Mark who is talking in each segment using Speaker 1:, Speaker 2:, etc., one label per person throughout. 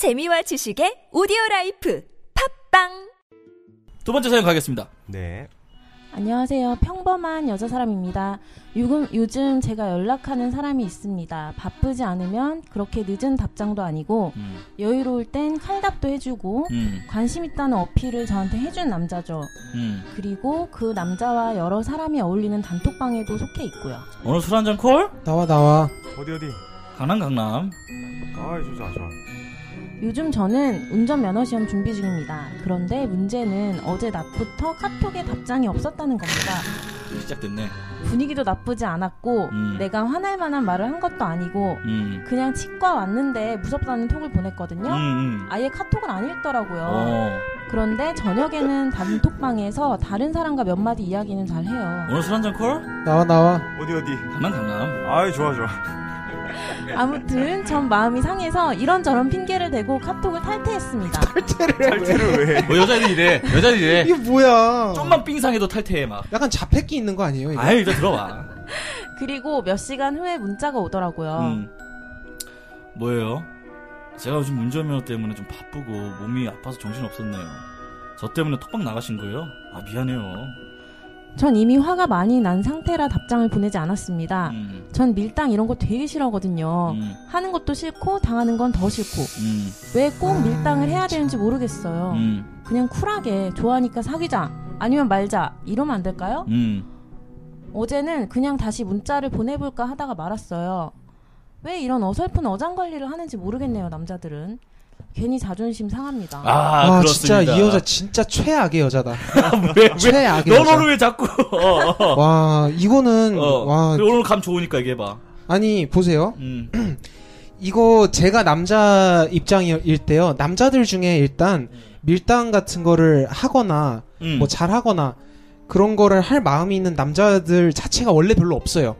Speaker 1: 재미와 지식의 오디오 라이프 팟빵
Speaker 2: 두 번째 사연 가겠습니다.
Speaker 3: 네.
Speaker 4: 안녕하세요. 평범한 여자 사람입니다. 요즘, 요즘 제가 연락하는 사람이 있습니다. 바쁘지 않으면 그렇게 늦은 답장도 아니고
Speaker 2: 음,
Speaker 4: 여유로울 땐 칼답도 해주고
Speaker 2: 음,
Speaker 4: 관심 있다는 어필을 저한테 해준 남자죠.
Speaker 2: 음.
Speaker 4: 그리고 그 남자와 여러 사람이 어울리는 단톡방에도 속해 있고요.
Speaker 2: 오늘 술 한잔 콜?
Speaker 5: 나와 나와
Speaker 3: 어디 어디?
Speaker 2: 강남 강남.
Speaker 3: 아, 좋아 좋아.
Speaker 4: 요즘 저는 운전면허 시험 준비 중입니다. 그런데 문제는 어제 낮부터 카톡에 답장이 없었다는 겁니다.
Speaker 2: 시작됐네.
Speaker 4: 분위기도 나쁘지 않았고
Speaker 2: 음.
Speaker 4: 내가 화날 만한 말을 한 것도 아니고
Speaker 2: 음,
Speaker 4: 그냥 치과 왔는데 무섭다는 톡을 보냈거든요.
Speaker 2: 음, 음.
Speaker 4: 아예 카톡은 안 읽더라고요.
Speaker 2: 어,
Speaker 4: 그런데 저녁에는 단톡방에서 다른 사람과 몇 마디 이야기는 잘 해요.
Speaker 2: 오늘 술 한잔 콜?
Speaker 5: 나와 나와
Speaker 3: 어디 어디?
Speaker 2: 강남 강남.
Speaker 3: 아, 좋아 좋아.
Speaker 4: 아무튼 전 마음이 상해서 이런저런 핑계를 대고 카톡을 탈퇴했습니다.
Speaker 3: 탈퇴를 왜?
Speaker 2: 뭐 여자들이 이래. 여자들이 이래.
Speaker 5: 이게 뭐야
Speaker 2: 좀만 삥상해도 탈퇴해 막.
Speaker 5: 약간 자폐기 있는 거 아니에요 이거?
Speaker 2: 아이 일단 들어봐.
Speaker 4: 그리고 몇 시간 후에 문자가 오더라고요.
Speaker 2: 음. 뭐예요? 제가 요즘 운전면허 때문에 좀 바쁘고 몸이 아파서 정신 없었네요. 저 때문에 톡방 나가신 거예요? 아 미안해요.
Speaker 4: 전 이미 화가 많이 난 상태라 답장을 보내지 않았습니다.
Speaker 2: 음,
Speaker 4: 전 밀당 이런 거 되게 싫어하거든요.
Speaker 2: 음,
Speaker 4: 하는 것도 싫고 당하는 건 더 싫고
Speaker 2: 음,
Speaker 4: 왜꼭 밀당을 해야 되는지 모르겠어요.
Speaker 2: 음,
Speaker 4: 그냥 쿨하게 좋아하니까 사귀자 아니면 말자 이러면 안 될까요?
Speaker 2: 음.
Speaker 4: 어제는 그냥 다시 문자를 보내볼까 하다가 말았어요. 왜 이런 어설픈 어장 관리를 하는지 모르겠네요 남자들은 괜히 자존심 상합니다.
Speaker 2: 아,
Speaker 5: 아 진짜
Speaker 2: 그렇습니다.
Speaker 5: 이 여자 진짜 최악의 여자다
Speaker 2: 왜, 왜?
Speaker 5: 최악의 여자
Speaker 2: 너는 왜 자꾸? 어, 어.
Speaker 5: 와 이거는
Speaker 2: 어.
Speaker 5: 와
Speaker 2: 그리고 오늘 감 좋으니까 얘기해봐.
Speaker 5: 아니 보세요
Speaker 2: 음,
Speaker 5: 이거 제가 남자 입장일 때요 남자들 중에 일단 밀당 같은 거를 하거나
Speaker 2: 음.
Speaker 5: 뭐 잘하거나 그런 거를 할 마음이 있는 남자들 자체가 원래 별로 없어요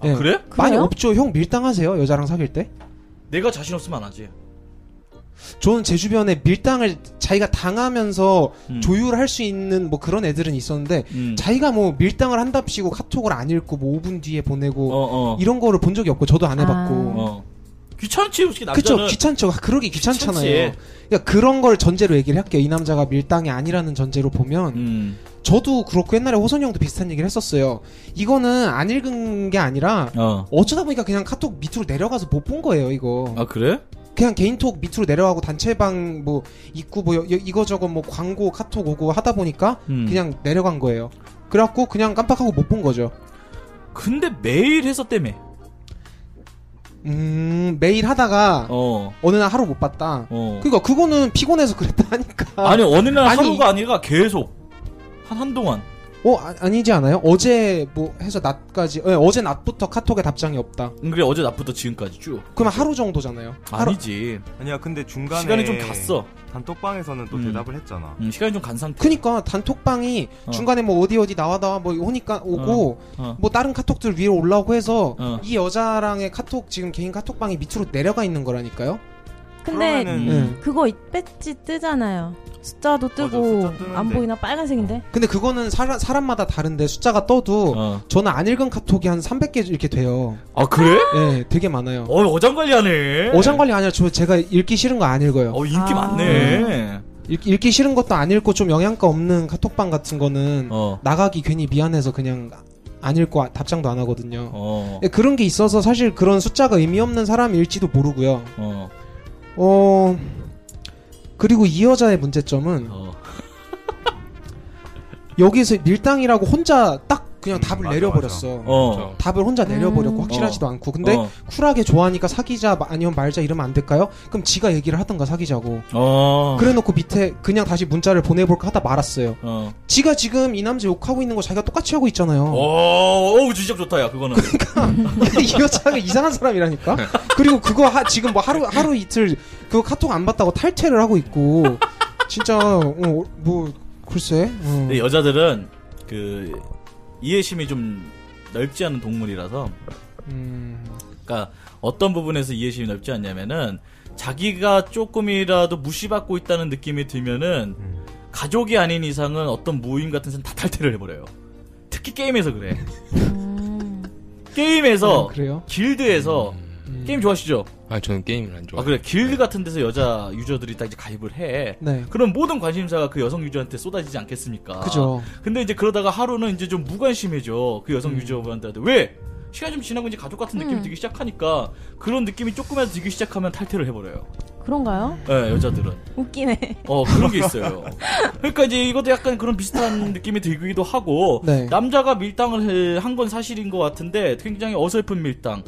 Speaker 2: 아,
Speaker 5: 예.
Speaker 2: 그래?
Speaker 5: 많이
Speaker 4: 그래요?
Speaker 5: 없죠 형 밀당하세요 여자랑 사귈 때
Speaker 2: 내가 자신 없으면 안 하지.
Speaker 5: 저는 제 주변에 밀당을 자기가 당하면서
Speaker 2: 음.
Speaker 5: 조율할 수 있는 뭐 그런 애들은 있었는데
Speaker 2: 음.
Speaker 5: 자기가 뭐 밀당을 한답시고 카톡을 안 읽고 뭐 5분 뒤에 보내고
Speaker 2: 어, 어.
Speaker 5: 이런 거를 본 적이 없고 저도 안 해봤고
Speaker 2: 어. 귀찮지, 솔직히
Speaker 5: 그쵸
Speaker 2: 남자는.
Speaker 5: 귀찮죠 그러기 귀찮잖아요
Speaker 2: 귀찮지.
Speaker 5: 그러니까 그런 걸 전제로 얘기를 할게요 이 남자가 밀당이 아니라는 전제로 보면
Speaker 2: 음.
Speaker 5: 저도 그렇고 옛날에 호선이 형도 비슷한 얘기를 했었어요 이거는 안 읽은 게 아니라
Speaker 2: 어.
Speaker 5: 어쩌다 보니까 그냥 카톡 밑으로 내려가서 못 본 거예요 이거
Speaker 2: 아, 그래?
Speaker 5: 그냥 개인톡 밑으로 내려가고 단체방 뭐 있고 뭐 여- 이거저거 뭐 광고 카톡 오고 하다 보니까
Speaker 2: 음.
Speaker 5: 그냥 내려간 거예요. 그래갖고 그냥 깜빡하고 못 본 거죠.
Speaker 2: 근데 매일 했었다며.
Speaker 5: 음 매일 하다가
Speaker 2: 어.
Speaker 5: 어느 날 하루 못 봤다.
Speaker 2: 어.
Speaker 5: 그니까 그거는 피곤해서 그랬다니까.
Speaker 2: 아니, 어느 날
Speaker 5: 아니.
Speaker 2: 하루가 아니라 계속. 한, 한동안.
Speaker 5: 어 아, 아니지 않아요? 어제 뭐 해서 낮까지 예, 어제 낮부터 카톡에 답장이 없다.
Speaker 2: 응, 그래, 어제 낮부터 지금까지 쭉.
Speaker 5: 그러면 하루 정도잖아요. 하루
Speaker 2: 아니지.
Speaker 3: 아니야, 근데 중간에
Speaker 2: 시간이 좀 갔어.
Speaker 3: 단톡방에서는 또
Speaker 2: 음.
Speaker 3: 대답을 했잖아.
Speaker 2: 음, 시간이 좀 간 상태.
Speaker 5: 그니까 단톡방이
Speaker 2: 어.
Speaker 5: 중간에 뭐 어디 어디 나와 나와 뭐 오니까 오고
Speaker 2: 어.
Speaker 5: 뭐 다른 카톡들 위로 올라오고 해서
Speaker 2: 어.
Speaker 5: 이 여자랑의 카톡 지금 개인 카톡방이 밑으로 내려가 있는 거라니까요.
Speaker 4: 근데
Speaker 3: 그러면은
Speaker 2: 음.
Speaker 4: 그거 이 배지 뜨잖아요. 숫자도 뜨고
Speaker 3: 숫자 뜨는데.
Speaker 4: 안 보이나 빨간색인데.
Speaker 5: 근데 그거는 사람, 사람마다 다른데 숫자가 떠도
Speaker 2: 어.
Speaker 5: 저는 안 읽은 카톡이 한 300개 이렇게 돼요.
Speaker 2: 아, 그래?
Speaker 5: 예, 되게 많아요.
Speaker 2: 어, 어장 관리하네.
Speaker 5: 어장 관리 아니라 저 제가 읽기 싫은 거 안 읽어요.
Speaker 2: 어, 인기
Speaker 4: 아.
Speaker 2: 많네.
Speaker 5: 읽, 읽기 싫은 것도 안 읽고 좀 영양가 없는 카톡방 같은 거는
Speaker 2: 어.
Speaker 5: 나가기 괜히 미안해서 그냥 안 읽고 아- 답장도 안 하거든요.
Speaker 2: 어.
Speaker 5: 예, 그런 게 있어서 사실 그런 숫자가 의미 없는 사람일지도 모르고요.
Speaker 2: 어.
Speaker 5: 어 그리고 이 여자의 문제점은
Speaker 2: 어.
Speaker 5: 여기서 밀당이라고 혼자 딱 그냥
Speaker 3: 음,
Speaker 5: 답을
Speaker 3: 맞아,
Speaker 5: 내려버렸어.
Speaker 2: 어.
Speaker 5: 답을 혼자 내려버렸고
Speaker 4: 음.
Speaker 5: 확실하지도 않고 근데
Speaker 2: 어.
Speaker 5: 쿨하게 좋아하니까 사귀자 마- 아니면 말자 이러면 안 될까요? 그럼 지가 얘기를 하던가 사귀자고
Speaker 2: 어.
Speaker 5: 그래놓고 밑에 그냥 다시 문자를 보내볼까 하다 말았어요
Speaker 2: 어.
Speaker 5: 지가 지금 이 남자 욕하고 있는 거 자기가 똑같이 하고 있잖아요
Speaker 2: 어, 어우, 지적 좋다, 야, 그거는.
Speaker 5: 이 여자가 이상한 사람이라니까 그리고 그거 하- 지금 뭐 하루 하루 이틀 그거 카톡 안 봤다고 탈퇴를 하고 있고 진짜 어, 뭐 글쎄 어.
Speaker 2: 근데 여자들은, 그, 이해심이 좀 넓지 않은 동물이라서,
Speaker 5: 음,
Speaker 2: 그러니까 어떤 부분에서 이해심이 넓지 않냐면은 자기가 조금이라도 무시받고 있다는 느낌이 들면은
Speaker 3: 음.
Speaker 2: 가족이 아닌 이상은 어떤 모임 같은 데는 다 탈퇴를 해버려요. 특히 게임에서 그래.
Speaker 4: 음.
Speaker 2: 게임에서
Speaker 5: 어, 그래요
Speaker 2: 길드에서
Speaker 5: 음.
Speaker 2: 게임 좋아하시죠?
Speaker 6: 아 저는 게임을 안 좋아.
Speaker 2: 아 그래 길드 같은 데서 여자 유저들이 딱 이제 가입을 해.
Speaker 5: 네.
Speaker 2: 그럼 모든 관심사가 그 여성 유저한테 쏟아지지 않겠습니까?
Speaker 5: 그죠.
Speaker 2: 근데 이제 그러다가 하루는 이제 좀 무관심해져 그 여성 유저한테 왜? 시간 좀 지나고 이제 가족 같은 느낌이
Speaker 4: 음.
Speaker 2: 들기 시작하니까 그런 느낌이 조금이라도 들기 시작하면 탈퇴를 해버려요.
Speaker 4: 그런가요?
Speaker 2: 예, 여자들은.
Speaker 4: 웃기네.
Speaker 2: 어, 그런 게 있어요. 그러니까 이제 이것도 약간 그런 비슷한 느낌이 들기도 하고,
Speaker 5: 네.
Speaker 2: 남자가 밀당을 한 건 사실인 것 같은데, 굉장히 어설픈 밀당.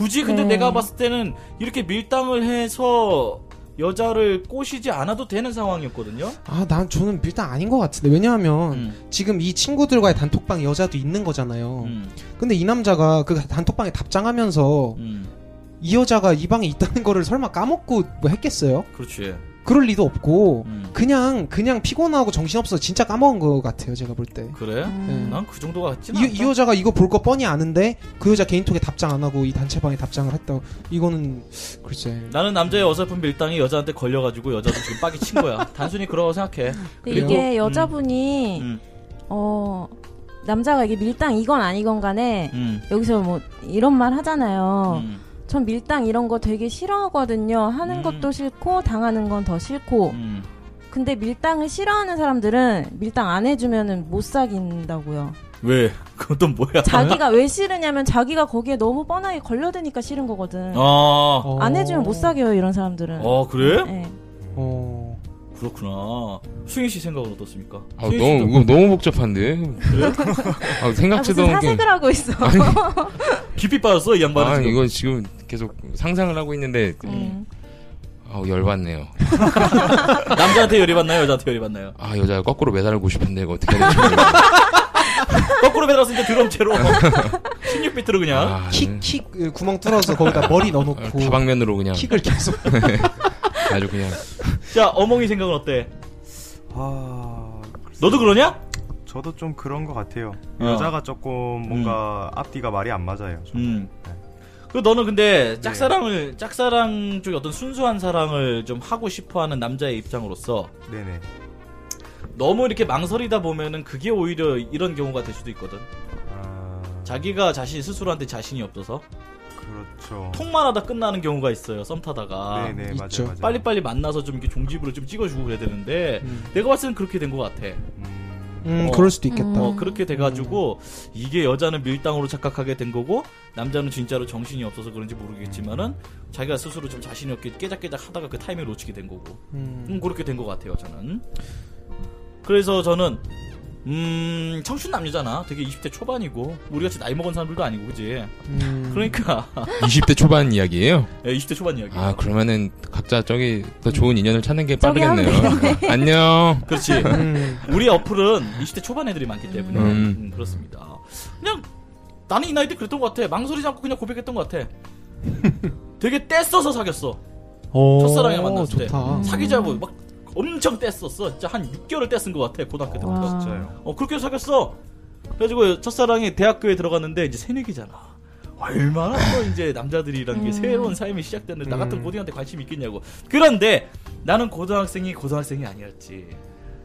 Speaker 2: 굳이 근데
Speaker 4: 네.
Speaker 2: 내가 봤을 때는 이렇게 밀당을 해서 여자를 꼬시지 않아도 되는 상황이었거든요.
Speaker 5: 아, 난 저는 일단 아닌 것 같은데. 왜냐하면
Speaker 2: 음,
Speaker 5: 지금 이 친구들과의 단톡방 여자도 있는 거잖아요.
Speaker 2: 음,
Speaker 5: 근데 이 남자가 그 단톡방에 답장하면서
Speaker 2: 음,
Speaker 5: 이 여자가 이 방에 있다는 거를 설마 까먹고 뭐 했겠어요?
Speaker 2: 그렇지.
Speaker 5: 그럴 리도 없고
Speaker 2: 음.
Speaker 5: 그냥 그냥 피곤하고 정신없어서 진짜 까먹은 것 같아요. 제가 볼 때.
Speaker 2: 그래?
Speaker 4: 음.
Speaker 2: 난그 정도가 같진
Speaker 5: 이. 이 여자가 이거 볼 거 뻔히 아는데 그 여자 개인톡에 답장 안 하고 이 단체방에 답장을 했다. 이거는 글쎄.
Speaker 2: 나는 남자의 어설픈 밀당이 여자한테 걸려가지고 여자도 지금 빡이 친 거야. 단순히 그러고 생각해.
Speaker 4: 이게 여자분이
Speaker 2: 음,
Speaker 4: 어 남자가 이게 밀당 이건 아니건 간에
Speaker 2: 음,
Speaker 4: 여기서 뭐 이런 말 하잖아요.
Speaker 2: 음,
Speaker 4: 전 밀당 이런 거 되게 싫어하거든요. 하는
Speaker 2: 음.
Speaker 4: 것도 싫고 당하는 건 더 싫고.
Speaker 2: 음.
Speaker 4: 근데 밀당을 싫어하는 사람들은 밀당 안 해주면은 못 사귄다고요.
Speaker 2: 왜? 그것도 뭐야?
Speaker 4: 자기가 왜 싫으냐면 자기가 거기에 너무 뻔하게 걸려드니까 싫은 거거든.
Speaker 2: 아,
Speaker 5: 어.
Speaker 4: 안 해주면 못 사귀어요 이런 사람들은.
Speaker 2: 어 그래?
Speaker 4: 네.
Speaker 5: 어.
Speaker 2: 그렇구나. 수인 씨 생각은 어떻습니까?
Speaker 6: 아, 너무 이거 너무 복잡한데. 아,
Speaker 4: 아,
Speaker 6: 생각지도 않게.
Speaker 4: 사색을 하고 있어.
Speaker 2: 깊이 빠졌어 이 양반은
Speaker 6: 아
Speaker 2: 지금.
Speaker 6: 이거 지금 계속 상상을 하고 있는데
Speaker 4: 음.
Speaker 6: 아 열받네요.
Speaker 2: 남자한테 열이 받나요? 여자한테 열이 받나요?
Speaker 6: 아 여자 거꾸로 매달고 싶은데 이거 어떻게 해야 될지 모르겠네.
Speaker 2: 거꾸로 매달았으니까 드럼체로 16비트로 그냥.
Speaker 6: 아,
Speaker 5: 킥, 킥, 그 구멍 뚫어서 거기다 머리 넣어놓고.
Speaker 6: 다방면으로 그냥
Speaker 5: 킥을 계속.
Speaker 6: 아주 그냥
Speaker 2: 자 어몽이 생각은 어때?
Speaker 3: 아, 글쎄요.
Speaker 2: 너도 그러냐?
Speaker 3: 저도 좀 그런 것 같아요.
Speaker 2: 어.
Speaker 3: 여자가 조금 뭔가 앞뒤가 말이 안 맞아요.
Speaker 2: 음.
Speaker 3: 네.
Speaker 2: 그 너는 근데 짝사랑을 짝사랑 쪽에 어떤 순수한 사랑을 좀 하고 싶어하는 남자의 입장으로서
Speaker 3: 네네.
Speaker 2: 너무 이렇게 망설이다 보면은 그게 오히려 이런 경우가 될 수도 있거든.
Speaker 3: 아,
Speaker 2: 자기가 자신 스스로한테 자신이 없어서
Speaker 3: 그렇죠.
Speaker 2: 통만 하다 끝나는 경우가 있어요. 썸 타다가
Speaker 3: 네네 맞아요
Speaker 5: 있죠.
Speaker 3: 맞아요.
Speaker 2: 빨리빨리 만나서 좀 이렇게 종집으로 좀 찍어주고 그래야 되는데
Speaker 5: 음,
Speaker 2: 내가 봤을 땐 그렇게 된 것 같아.
Speaker 3: 음,
Speaker 5: 음,
Speaker 2: 어.
Speaker 5: 그럴 수도 있겠다.
Speaker 4: 음.
Speaker 2: 어 그렇게 돼가지고 이게 여자는 밀당으로 착각하게 된 거고 남자는 진짜로 정신이 없어서 그런지 모르겠지만은 자기가 스스로 좀 자신이 없게 깨작깨작 하다가 그 타이밍을 놓치게 된 거고
Speaker 5: 음.
Speaker 2: 음, 그렇게 된 것 같아요 저는 그래서 저는 음 청춘 남녀잖아 되게 20대 초반이고 우리 같이 나이 먹은 사람들도 아니고 그지
Speaker 5: 음.
Speaker 2: 그러니까
Speaker 6: 20대 초반 이야기예요.
Speaker 2: 예, 20대 초반 이야기
Speaker 6: 아 그러면은 각자 저기 더 좋은 인연을 찾는 게 빠르겠네요. 안녕.
Speaker 2: 그렇지
Speaker 5: 음.
Speaker 2: 우리 어플은 20대 초반 애들이 많기 때문에
Speaker 6: 음.
Speaker 2: 음, 그렇습니다 그냥 나는 이 나이 때 그랬던 것 같아 망설이지 않고 그냥 고백했던 것 같아 되게 떼써서 사귀었어
Speaker 5: 어,
Speaker 2: 첫사랑에 만났을 때.
Speaker 5: 좋다.
Speaker 2: 사귀자고 막 엄청 뗐었어. 진짜 한 6개월을 뗐은 것 같아 고등학교 때부터.
Speaker 4: 와.
Speaker 3: 진짜요.
Speaker 2: 어 그렇게 사귀었어. 그래가지고 첫사랑이 대학교에 들어갔는데 이제 새내기잖아. 얼마나 또 이제 남자들이란 게
Speaker 4: 음.
Speaker 2: 새로운 삶이 시작됐는데 나 같은
Speaker 5: 음.
Speaker 2: 고딩한테 관심 있겠냐고. 그런데 나는 고등학생이 고등학생이 아니었지.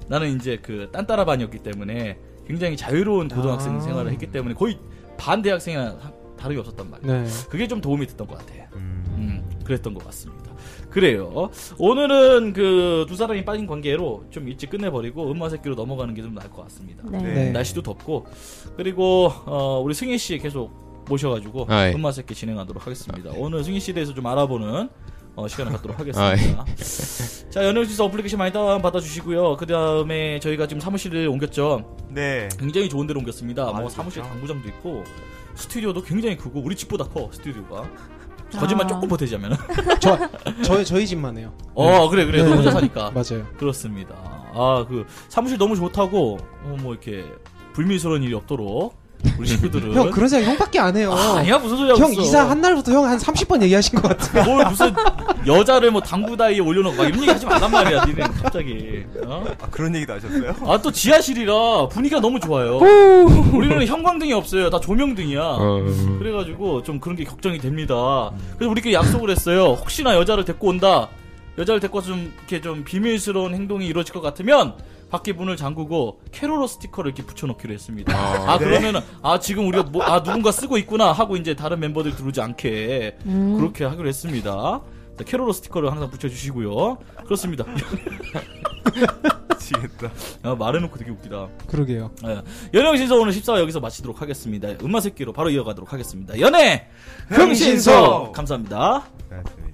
Speaker 2: 나는 이제 그 딴따라반이었기 때문에 굉장히 자유로운 고등학생
Speaker 5: 아.
Speaker 2: 생활을 했기 때문에 거의 반 대학생이나 다름이 없었단 말이야.
Speaker 5: 네.
Speaker 2: 그게 좀 도움이 됐던 것 같아.
Speaker 3: 음,
Speaker 2: 음, 그랬던 것 같습니다. 그래요. 오늘은 그 두 사람이 빠진 관계로 좀 일찍 끝내버리고 음악 새끼로 넘어가는 게 좀 나을 것 같습니다.
Speaker 4: 네.
Speaker 5: 네.
Speaker 2: 날씨도 덥고 그리고 어, 우리 승희 씨 계속 모셔가지고
Speaker 6: 아, 예.
Speaker 2: 음악 새끼 진행하도록 하겠습니다. 오늘 승희 씨에 대해서 좀 알아보는 어, 시간을 갖도록 하겠습니다.
Speaker 6: 아,
Speaker 2: 자 연예뉴스 어플리케이션 많이 다운 받아 주시고요. 그 다음에 저희가 지금 사무실을 옮겼죠.
Speaker 3: 네.
Speaker 2: 굉장히 좋은 데로 옮겼습니다. 뭐
Speaker 3: 아주
Speaker 2: 사무실
Speaker 3: 좋죠.
Speaker 2: 당구장도 있고 스튜디오도 굉장히 크고 우리 집보다 커 스튜디오가. 거짓말
Speaker 4: 아.
Speaker 2: 조금 보태자면.
Speaker 5: 저, 저희, 저희 집만 해요.
Speaker 2: 어 그래 그래
Speaker 5: 네.
Speaker 2: 혼자 사니까
Speaker 5: 맞아요.
Speaker 2: 그렇습니다. 아 그 사무실 너무 좋다고 어, 뭐 이렇게 불미스러운 일이 없도록 우리 친구들은
Speaker 5: 형, 그런 생각 형밖에 안 해요.
Speaker 2: 아, 아니야 무슨 소리야
Speaker 5: 형 이사 한 날부터 형 한 30번 얘기하신 것 같아.
Speaker 2: 뭘 무슨 여자를 뭐 당구다이에 올려놓고 막 이런 얘기 하지 말란 말이야 니네 갑자기 어?
Speaker 3: 아 그런 얘기도 하셨어요?
Speaker 2: 아 또 지하실이라 분위기가 너무 좋아요 우리는 형광등이 없어요 다 조명등이야
Speaker 6: 어,
Speaker 2: 그래가지고 좀 그런 게 걱정이 됩니다. 그래서 우리끼리 약속을 했어요. 혹시나 여자를 데리고 온다. 여자를 데리고 와서 좀 이렇게 좀 비밀스러운 행동이 이루어질 것 같으면 밖에 문을 잠그고 캐롤러 스티커를 이렇게 붙여놓기로 했습니다.
Speaker 6: 아,
Speaker 2: 아, 그러면은 아 지금 우리가 뭐, 아 누군가 쓰고 있구나 하고 이제 다른 멤버들 들어오지 않게
Speaker 4: 음.
Speaker 2: 그렇게 하기로 했습니다. 자, 캐롤러 스티커를 항상 붙여주시고요. 그렇습니다.
Speaker 3: 미치겠다.
Speaker 2: 아, 말해놓고 되게 웃기다.
Speaker 5: 그러게요.
Speaker 2: 예. 연애 신서 오늘 14화 여기서 마치도록 하겠습니다. 음악 새끼로 바로 이어가도록 하겠습니다. 연애
Speaker 3: 흥신소!
Speaker 2: 감사합니다.
Speaker 3: 그렇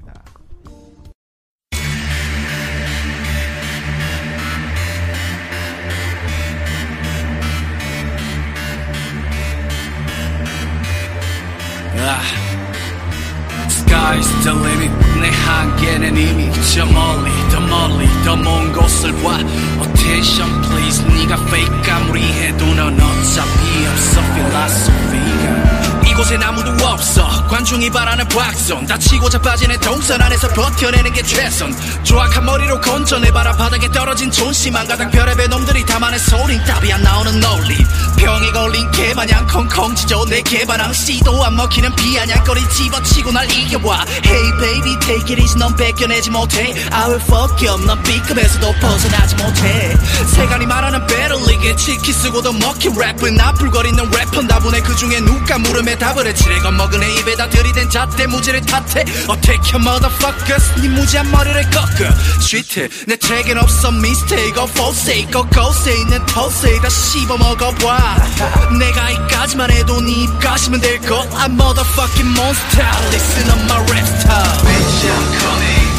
Speaker 7: the limit 내 한계는 이미 저 멀리 더 멀리 더 먼 곳을 봐 Attention please 네가 fake 아무리 해도 넌 어차피 없어 philosophy가 이 곳엔 아무도 없어. 관중이 바라는 박선. 다치고 자빠지는 동선 안에서 버텨내는 게 최선. 조악한 머리로 건져내봐라 바닥에 떨어진 존심한 가닥 별의별 놈들이 담아낸 소린 답이 안 나오는 논리. 병에 걸린 개마냥 콩콩 짖어 내 개발랑 씨도 안 먹히는 비아냥거리 집어치고 날 이겨봐. Hey baby take it easy. 넌 뺏겨내지 못해. I will fuck you 넌 B급에서도 벗어나지 못해. 세간이 말하는 이게 치키 쓰고도 먹힌 랩은 나풀거리는 래퍼. 나보네 그 중에 누가 물음에 답을 해 칠해 겁먹은 애 입에다 들이댄 잣대 무지를 탓해 어택해 motherfuckers 네 무지한 머리를 꺾어 쉿트 내 책엔 없어 mistake or false 꺾어서 있는 털세 다 씹어먹어봐 내가 이까지만 해도 네 입가시면 될것 I'm motherfucking monster Listen on my rap style Bitch I'm coming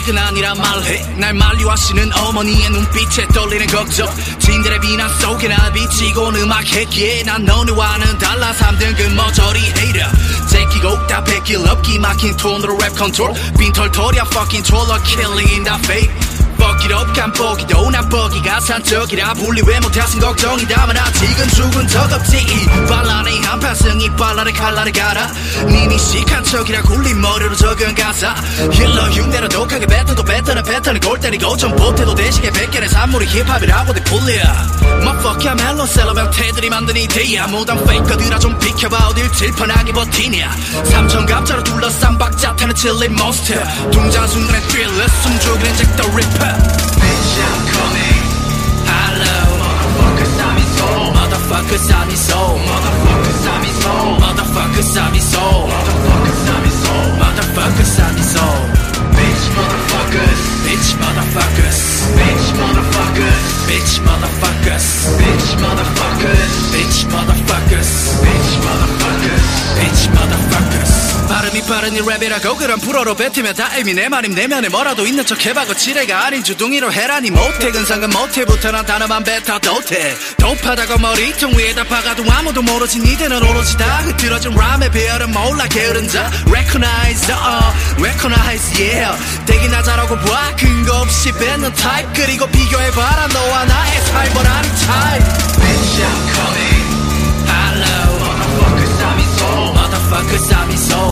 Speaker 7: 아직은 아니라 말해. 날 만류하시는 어머니의 눈빛에 떨리는 걱정. 진들의 비난 속에 날 비치고 음악했기에 난 너네와는 달라. 3등급 머저리 헤이터 제끼고 다 베낄 없기 막힌 톤으로 랩 컨트롤. 빈털털이야 fucking troller killing in the fake Up 깜빡이도 난 뻐기가 산적이라 분리 왜 못하신 걱정이다만 아직은 죽은 적 없지 이 발란의 한판승이 발란의 칼날을 갈아 니미 시한 척이라 굴린 머리로 적은 가사 힐러 흉내로 독하게 뱉어도 뱉어는 패턴을 골 때리고 좀 보태도 대식에 백개의 산물이 힙합이라고 돼 풀려 Motherfucker 멜론 셀러 병태들이 만든 이데야 무단 페이커들아 좀 비켜봐 어딜 질펀하게 버티냐 삼천 갑자로 둘러싼 박자 타는 칠린 몬스터 둥장 순간의 thriller 숨죽이는 잭더 리퍼 Bitch I'm coming 랩이라고 그럼 불어로 뱉으면 다 의미 내 말임 내면에 뭐라도 있는 척 해봐 그 지뢰가 아닌 주둥이로 해라니. 못해 근상은 못해부터 난 단어만 뱉어도 돼 돕하다가 머리통 위에다 박아도 아무도 모르지. 니들은 오로지 다 흐트러진 람의 배열은 몰라 게으른 자. Recognize uh, Recognize yeah. 되기나 잘하고 봐. 근거 없이 뱉는 타입 그리고 비교해봐라 너와 나의 타입 Bitch I'm coming. Hello Motherfuckers I'm in soul. Motherfuckers I'm in soul